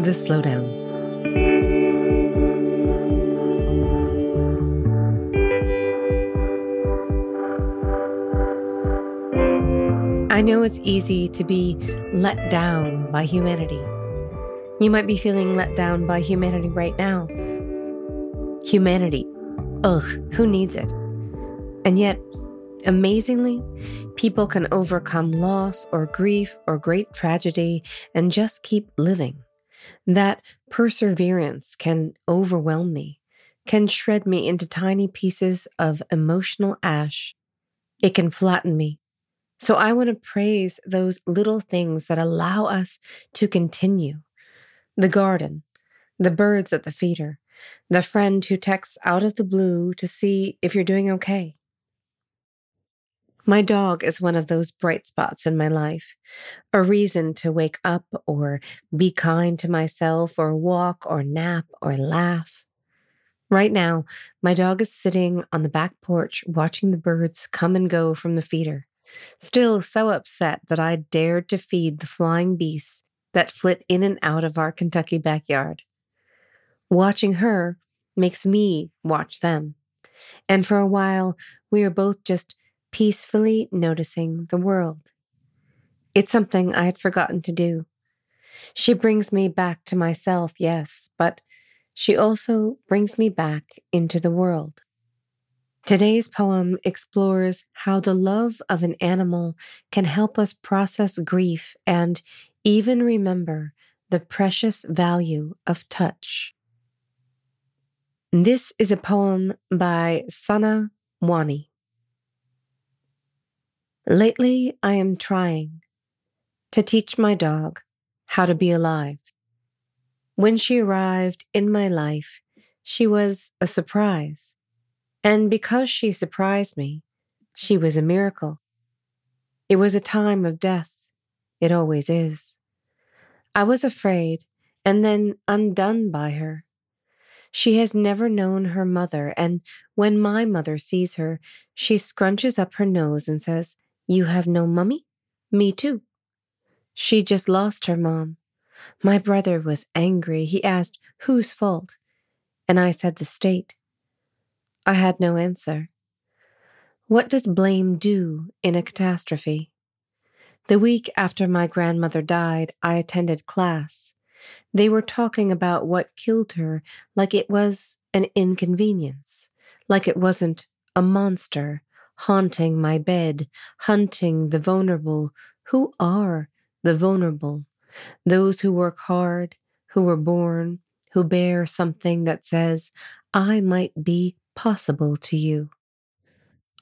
The Slowdown. I know it's easy to be let down by humanity. You might be feeling let down by humanity right now. Humanity. Ugh, who needs it? And yet, amazingly, people can overcome loss or grief or great tragedy and just keep living. That perseverance can overwhelm me, can shred me into tiny pieces of emotional ash. It can flatten me. So I want to praise those little things that allow us to continue. The garden, the birds at the feeder, the friend who texts out of the blue to see if you're doing okay. My dog is one of those bright spots in my life, a reason to wake up or be kind to myself or walk or nap or laugh. Right now, my dog is sitting on the back porch watching the birds come and go from the feeder, still so upset that I dared to feed the flying beasts that flit in and out of our Kentucky backyard. Watching her makes me watch them. And for a while, we are both just peacefully noticing the world. It's something I had forgotten to do. She brings me back to myself, yes, but she also brings me back into the world. Today's poem explores how the love of an animal can help us process grief and even remember the precious value of touch. This is a poem by Sanna Wani. Lately, I am trying to teach my dog how to be alive. When she arrived in my life, she was a surprise. And because she surprised me, she was a miracle. It was a time of death. It always is. I was afraid and then undone by her. She has never known her mother, and when my mother sees her, she scrunches up her nose and says, You have no mummy? Me too. She just lost her mom. My brother was angry. He asked, Whose fault? And I said, The state. I had no answer. What does blame do in a catastrophe? The week after my grandmother died, I attended class. They were talking about what killed her like it was an inconvenience, like it wasn't a monster haunting my bed, hunting the vulnerable. Who are the vulnerable? Those who work hard, who were born, who bear something that says, I might be possible to you.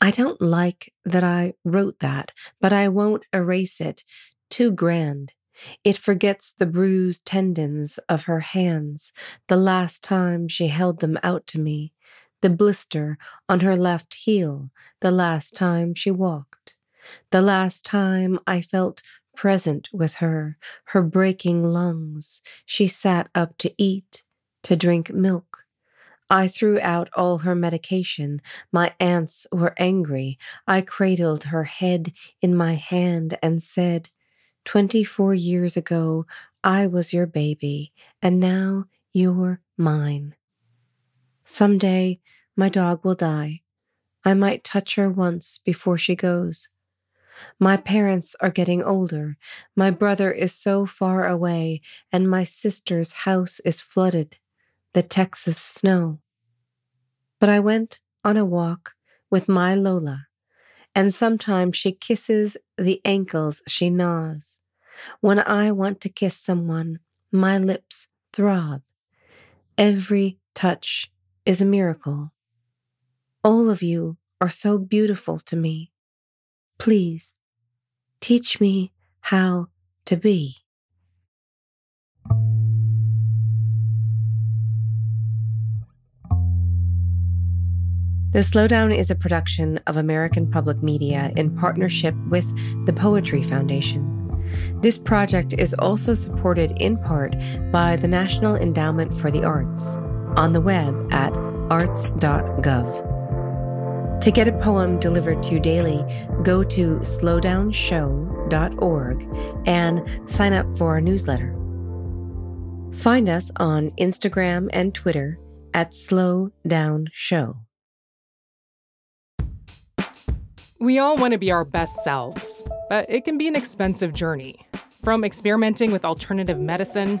I don't like that I wrote that, but I won't erase it. Too grand. It forgets the bruised tendons of her hands, the last time she held them out to me, the blister on her left heel, the last time she walked, the last time I felt present with her, her breaking lungs. She sat up to eat, to drink milk. I threw out all her medication. My aunts were angry. I cradled her head in my hand and said, 24 years ago, I was your baby, and now you're mine. Someday, my dog will die. I might touch her once before she goes. My parents are getting older. My brother is so far away, and my sister's house is flooded. The Texas snow. But I went on a walk with my Lola, and sometimes she kisses the ankles she gnaws. When I want to kiss someone, my lips throb. Every touch is a miracle. All of you are so beautiful to me. Please teach me how to be. The Slowdown is a production of American Public Media in partnership with the Poetry Foundation. This project is also supported in part by the National Endowment for the Arts on the web at arts.gov. To get a poem delivered to you daily, go to slowdownshow.org and sign up for our newsletter. Find us on Instagram and Twitter at Slow Down Show. We all want to be our best selves, but it can be an expensive journey. From experimenting with alternative medicine,